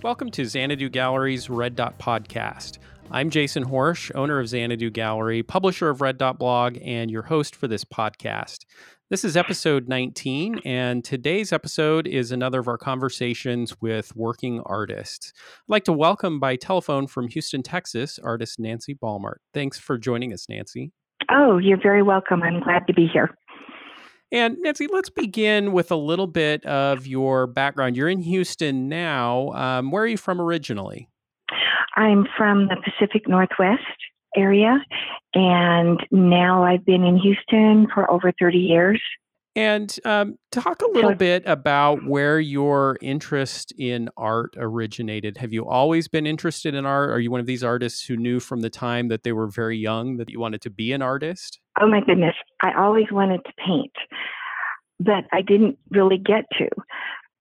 Welcome to Xanadu Gallery's Red Dot Podcast. I'm Jason Horejs, owner of Xanadu Gallery, publisher of Red Dot Blog, and your host for this podcast. This is episode 19, and today's episode is another of our conversations with working artists. I'd like to welcome by telephone from Houston, Texas, artist Nancy Balmert. Thanks for joining us, Nancy. Oh, you're very welcome. I'm glad to be here. And Nancy, let's begin with a little bit of your background. You're in Houston now. Um, where are you from originally? I'm from the Pacific Northwest area, and now I've been in Houston for over 30 years. And um, talk a little bit about where your interest in art originated. Have you always been interested in art? Are you one of these artists who knew from the time that they were very young that you wanted to be an artist? Oh my goodness. I always wanted to paint, but I didn't really get to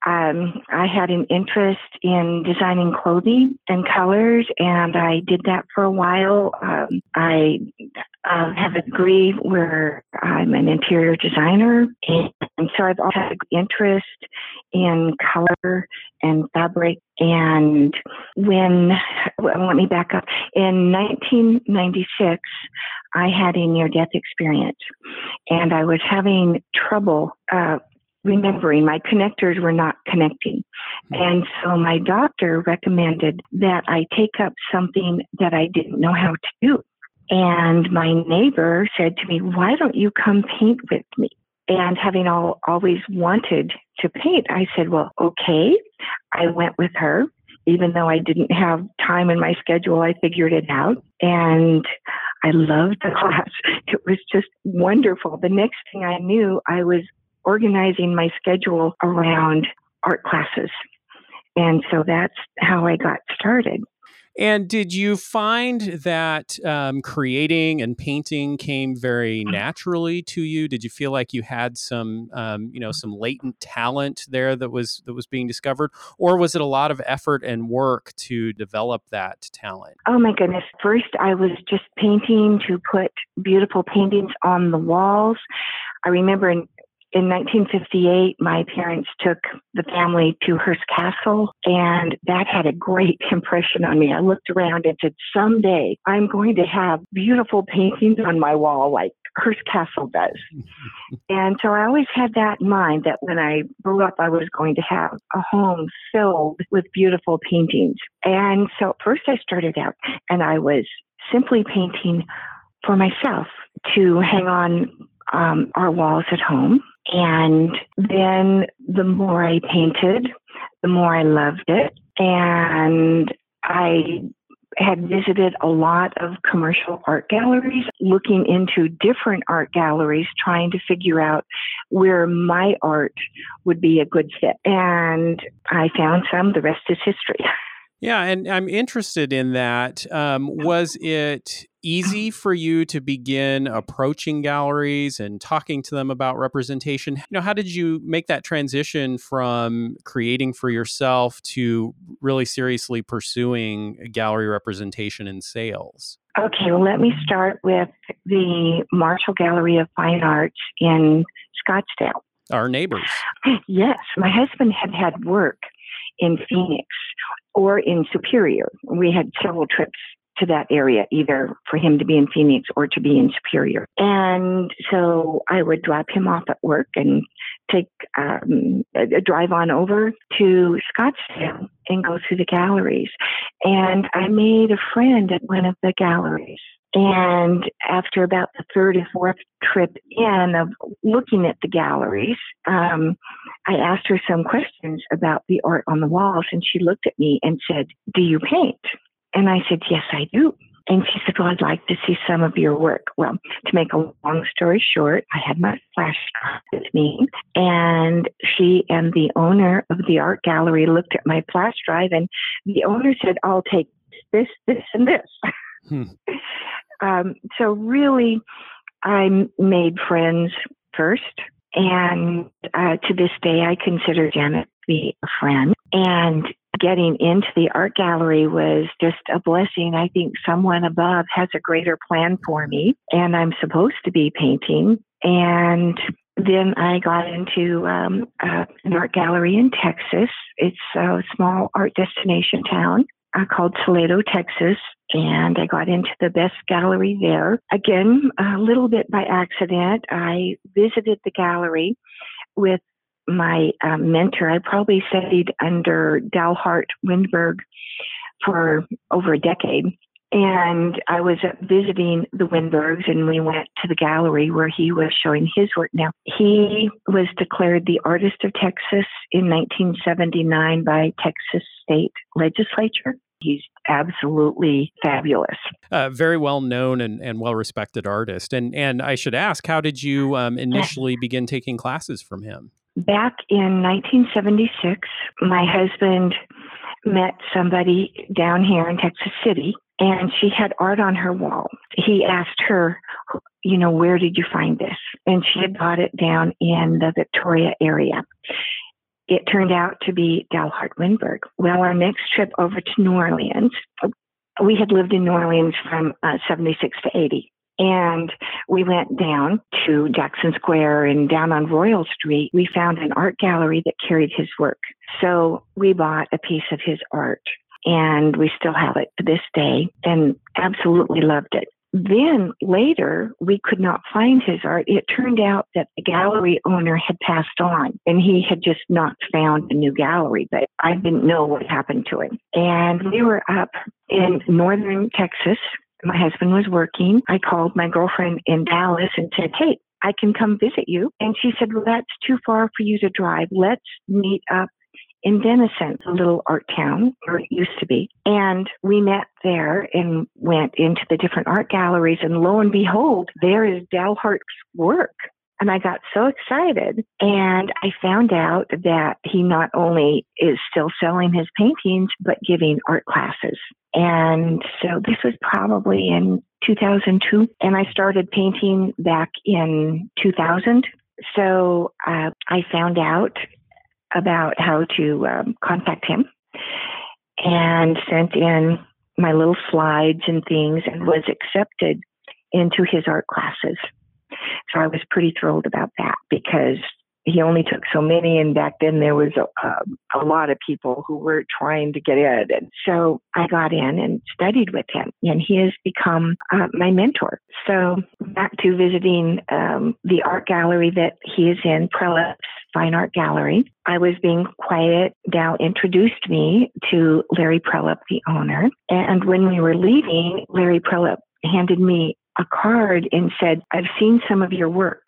um, I had an interest in designing clothing and colors, and I did that for a while. Um, I uh, have a degree where I'm an interior designer, and, and so I've always had interest in color and fabric. And when, let me back up. In 1996, I had a near death experience, and I was having trouble uh, remembering my connectors were not connecting. Hmm. And so my doctor recommended that I take up something that I didn't know how to do. And my neighbor said to me, Why don't you come paint with me? And having all, always wanted to paint, I said, Well, okay. I went with her. Even though I didn't have time in my schedule, I figured it out. And I loved the class. It was just wonderful. The next thing I knew, I was organizing my schedule around art classes. And so that's how I got started. And did you find that um, creating and painting came very naturally to you? Did you feel like you had some, um, you know, some latent talent there that was that was being discovered, or was it a lot of effort and work to develop that talent? Oh my goodness! First, I was just painting to put beautiful paintings on the walls. I remember in in 1958, my parents took the family to Hearst Castle, and that had a great impression on me. I looked around and said, Someday I'm going to have beautiful paintings on my wall like Hearst Castle does. and so I always had that in mind that when I grew up, I was going to have a home filled with beautiful paintings. And so first I started out and I was simply painting for myself to hang on um, our walls at home. And then the more I painted, the more I loved it. And I had visited a lot of commercial art galleries, looking into different art galleries, trying to figure out where my art would be a good fit. And I found some, the rest is history. Yeah, and I'm interested in that. Um, was it easy for you to begin approaching galleries and talking to them about representation? You know, how did you make that transition from creating for yourself to really seriously pursuing gallery representation and sales? Okay, well, let me start with the Marshall Gallery of Fine Arts in Scottsdale. Our neighbors. Yes, my husband had had work in Phoenix or in Superior. We had several trips to that area, either for him to be in Phoenix or to be in Superior. And so I would drop him off at work and take um, a drive on over to Scottsdale and go through the galleries. And I made a friend at one of the galleries. And after about the third or fourth trip in of looking at the galleries, um, I asked her some questions about the art on the walls, and she looked at me and said, Do you paint? And I said, Yes, I do. And she said, Well, I'd like to see some of your work. Well, to make a long story short, I had my flash drive with me, and she and the owner of the art gallery looked at my flash drive, and the owner said, I'll take this, this, and this. Hmm. um, so, really, I made friends first. And uh, to this day, I consider Janet to be a friend. And getting into the art gallery was just a blessing. I think someone above has a greater plan for me, and I'm supposed to be painting. And then I got into um, uh, an art gallery in Texas. It's a small art destination town uh, called Salado, Texas, and I got into the best gallery there. Again, a little bit by accident, I visited the gallery with my um, mentor. I probably studied under Dalhart Windberg for over a decade. And I was visiting the Windbergs, and we went to the gallery where he was showing his work. Now, he was declared the Artist of Texas in 1979 by Texas State Legislature. He's absolutely fabulous. Uh, very well known and, and well respected artist. And and I should ask, how did you um, initially begin taking classes from him? Back in 1976, my husband met somebody down here in Texas City and she had art on her wall. He asked her, you know, where did you find this? And she had bought it down in the Victoria area. It turned out to be Dalhart Windberg. Well, our next trip over to New Orleans, we had lived in New Orleans from uh, 76 to 80. And we went down to Jackson Square and down on Royal Street. We found an art gallery that carried his work. So we bought a piece of his art and we still have it to this day and absolutely loved it. Then later, we could not find his art. It turned out that the gallery owner had passed on and he had just not found a new gallery, but I didn't know what happened to him. And we were up in northern Texas my husband was working. I called my girlfriend in Dallas and said, Hey, I can come visit you. And she said, Well, that's too far for you to drive. Let's meet up in Denison, a little art town where it used to be. And we met there and went into the different art galleries. And lo and behold, there is Dalhart's work. And I got so excited. And I found out that he not only is still selling his paintings, but giving art classes. And so this was probably in 2002. And I started painting back in 2000. So uh, I found out about how to um, contact him and sent in my little slides and things and was accepted into his art classes. So I was pretty thrilled about that because he only took so many, and back then there was a, a, a lot of people who were trying to get in. And so I got in and studied with him, and he has become uh, my mentor. So back to visiting um, the art gallery that he is in, Prelep's Fine Art Gallery. I was being quiet. Dow introduced me to Larry Prelep, the owner. And when we were leaving, Larry Prelep handed me a card and said, I've seen some of your work.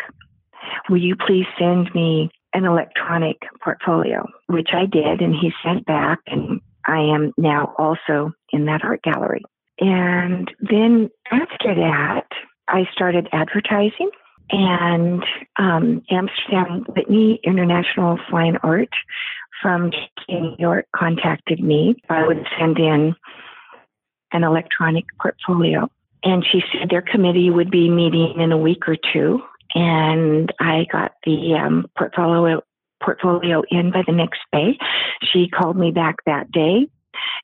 Will you please send me an electronic portfolio? Which I did, and he sent back, and I am now also in that art gallery. And then after that, I started advertising, and um, Amsterdam Whitney International Fine Art from New York contacted me. I would send in an electronic portfolio. And she said their committee would be meeting in a week or two. And I got the um, portfolio portfolio in by the next day. She called me back that day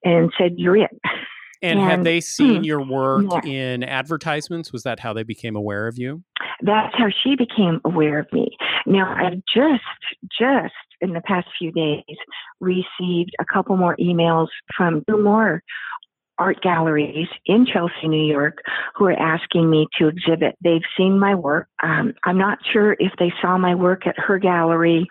and said, "You're in." And, and have they seen hmm, your work yeah. in advertisements? Was that how they became aware of you? That's how she became aware of me. Now, I've just, just in the past few days received a couple more emails from two more art galleries in Chelsea, New York, who are asking me to exhibit. They've seen my work. Um, I'm not sure if they saw my work at her gallery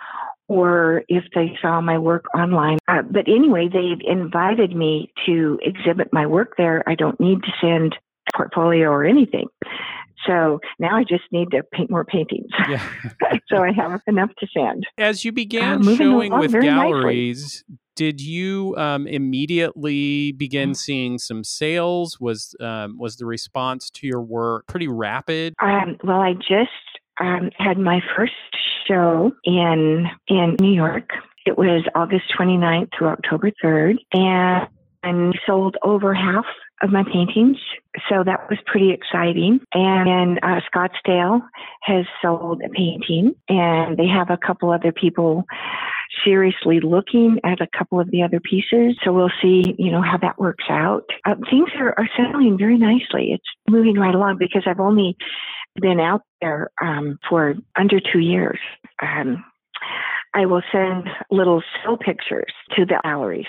or if they saw my work online. Uh, but anyway, they've invited me to exhibit my work there. I don't need to send a portfolio or anything. So now I just need to paint more paintings. Yeah. so I have enough to send. As you began uh, showing with galleries, nicely. Did you um, immediately begin mm-hmm. seeing some sales? Was um, was the response to your work pretty rapid? Um, well, I just um, had my first show in in New York. It was August 29th through October 3rd, and and sold over half of my paintings. So that was pretty exciting. And uh, Scottsdale has sold a painting, and they have a couple other people seriously looking at a couple of the other pieces. So we'll see, you know, how that works out. Uh, things are, are settling very nicely. It's moving right along because I've only been out there um, for under two years. Um, I will send little still pictures to the galleries.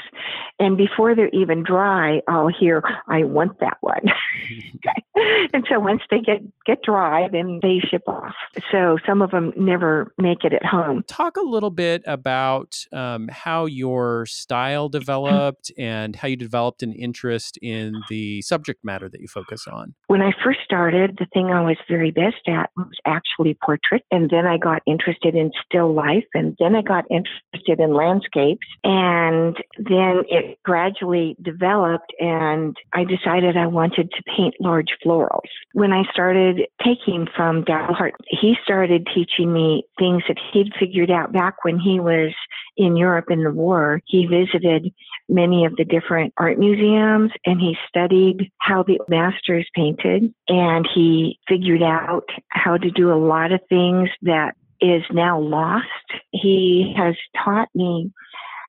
And before they're even dry, I'll hear, I want that one. and so once they get, get dry, then they ship off. So some of them never make it at home. Talk a little bit about um, how your style developed and how you developed an interest in the subject matter that you focus on. When I first started, the thing I was very best at was actually portrait. And then I got interested in still life. And then I got interested in landscapes and then it gradually developed and I decided I wanted to paint large florals. When I started taking from Dalhart, he started teaching me things that he'd figured out back when he was in Europe in the war. He visited many of the different art museums and he studied how the masters painted and he figured out how to do a lot of things that is now lost. He has taught me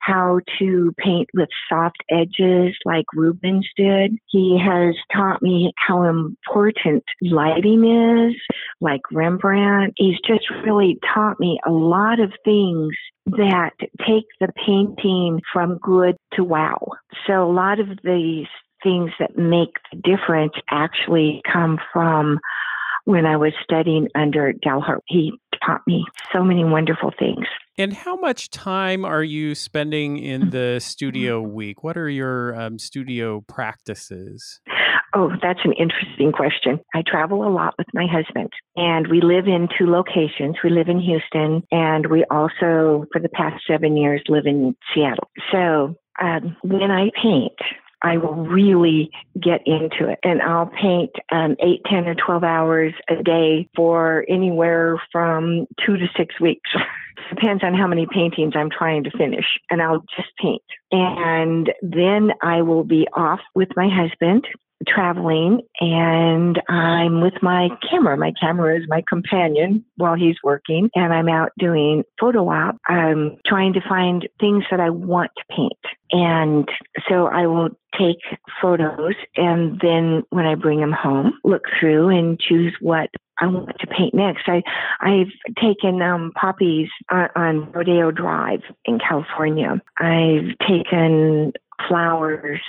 how to paint with soft edges like Rubens did. He has taught me how important lighting is, like Rembrandt. He's just really taught me a lot of things that take the painting from good to wow. So a lot of these things that make the difference actually come from when I was studying under Dalhart. He taught me so many wonderful things. And how much time are you spending in the studio week? What are your um, studio practices? Oh, that's an interesting question. I travel a lot with my husband, and we live in two locations. We live in Houston, and we also, for the past seven years, live in Seattle. So um, when I paint, I will really get into it. And I'll paint um, 8, 10, or 12 hours a day for anywhere from two to six weeks. Depends on how many paintings I'm trying to finish. And I'll just paint. And then I will be off with my husband traveling and I'm with my camera. My camera is my companion while he's working and I'm out doing photo op. I'm trying to find things that I want to paint. And so I will take photos and then when I bring them home, look through and choose what I want to paint next. I I've taken um, poppies on, on Rodeo Drive in California. I've taken flowers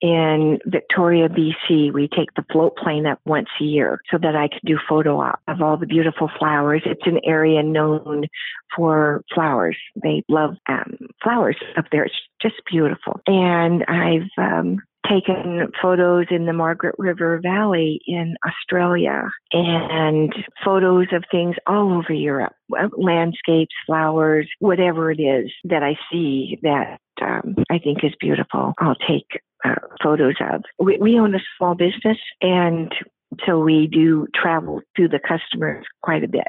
in Victoria, BC, we take the float plane up once a year so that I could do photo op of all the beautiful flowers. It's an area known for flowers. They love um, flowers up there. It's just beautiful. And I've um, taken photos in the Margaret River Valley in Australia and photos of things all over Europe, landscapes, flowers, whatever it is that I see that um, I think is beautiful. I'll take uh, photos of. We, we own a small business and so we do travel to the customers quite a bit.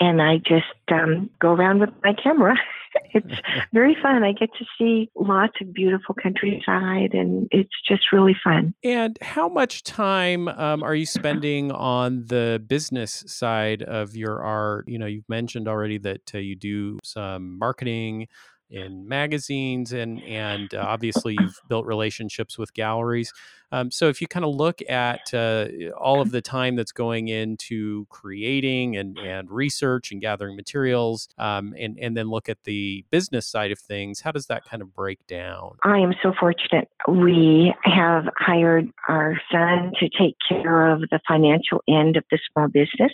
And I just um, go around with my camera. it's very fun. I get to see lots of beautiful countryside, and it's just really fun. And how much time um, are you spending on the business side of your art? You know, you've mentioned already that uh, you do some marketing in magazines and and uh, obviously you've built relationships with galleries. Um, so if you kind of look at uh, all of the time that's going into creating and, and research and gathering materials um, and, and then look at the business side of things how does that kind of break down? I am so fortunate. We have hired our son to take care of the financial end of the small business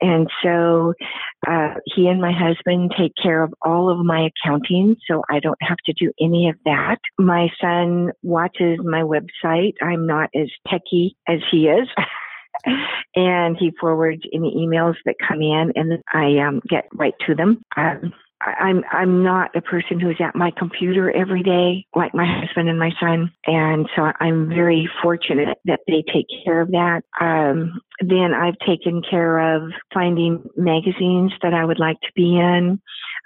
and so uh, he and my husband take care of all of my accounting, so I don't have to do any of that. My son watches my website. I'm not as techy as he is. and he forwards any emails that come in and I um, get right to them. Um, I'm I'm not a person who's at my computer every day like my husband and my son, and so I'm very fortunate that they take care of that. Um, then I've taken care of finding magazines that I would like to be in.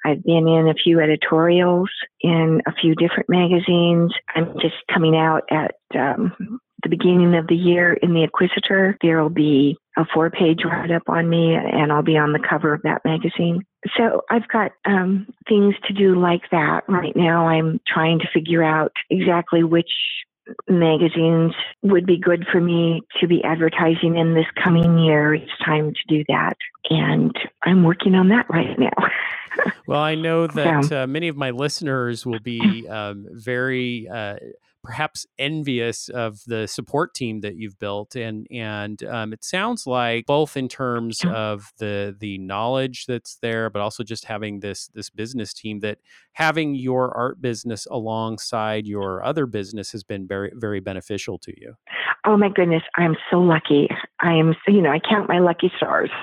I've been in a few editorials in a few different magazines. I'm just coming out at um, the beginning of the year in the Inquisitor. There will be a four page write up on me, and I'll be on the cover of that magazine. So I've got um, things to do like that right now. I'm trying to figure out exactly which magazines would be good for me to be advertising in this coming year. It's time to do that. And I'm working on that right now. well, I know that uh, many of my listeners will be um, very. Uh, perhaps envious of the support team that you've built and and um, it sounds like both in terms of the the knowledge that's there but also just having this this business team that having your art business alongside your other business has been very very beneficial to you. Oh my goodness i'm so lucky. I am you know i count my lucky stars.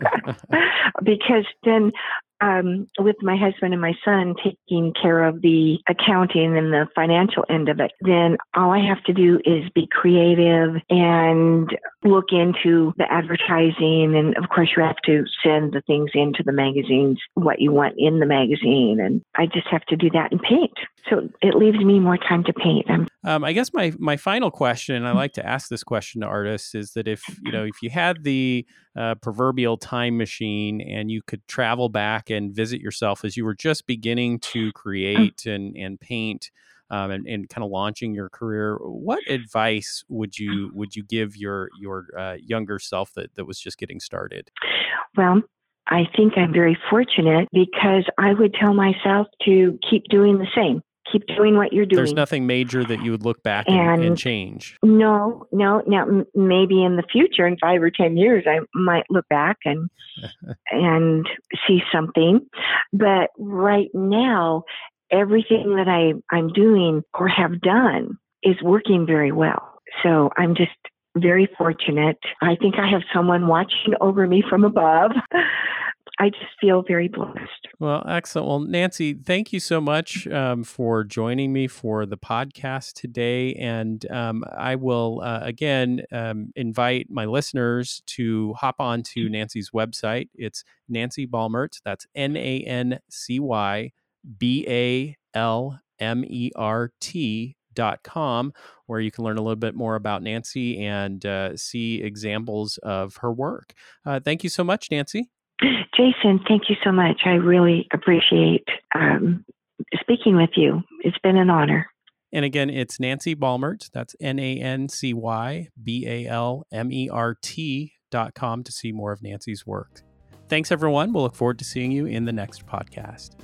Because then um, with my husband and my son taking care of the accounting and the financial end of it, then all I have to do is be creative and look into the advertising. And of course, you have to send the things into the magazines, what you want in the magazine. And I just have to do that and paint. So it leaves me more time to paint. Um, I guess my my final question, and I like to ask this question to artists, is that if you know if you had the uh, proverbial time machine and you could travel back and visit yourself as you were just beginning to mm. create and and paint. Um, and, and kind of launching your career, what advice would you would you give your your uh, younger self that, that was just getting started? Well, I think I'm very fortunate because I would tell myself to keep doing the same keep doing what you're doing. There's nothing major that you would look back and, and, and change. No, no. Now, m- maybe in the future, in five or ten years, I might look back and and see something. But right now, everything that I I'm doing or have done is working very well. So I'm just very fortunate. I think I have someone watching over me from above. I just feel very blessed. Well, excellent. Well, Nancy, thank you so much um, for joining me for the podcast today. And um, I will, uh, again, um, invite my listeners to hop on to Nancy's website. It's Nancy Balmert. That's N A N C Y B A L M E R T dot com where you can learn a little bit more about Nancy and uh, see examples of her work. Uh, thank you so much, Nancy. Jason, thank you so much. I really appreciate um, speaking with you. It's been an honor. And again, it's Nancy Balmert. That's N A N C Y B A L M E R T dot com to see more of Nancy's work. Thanks, everyone. We'll look forward to seeing you in the next podcast.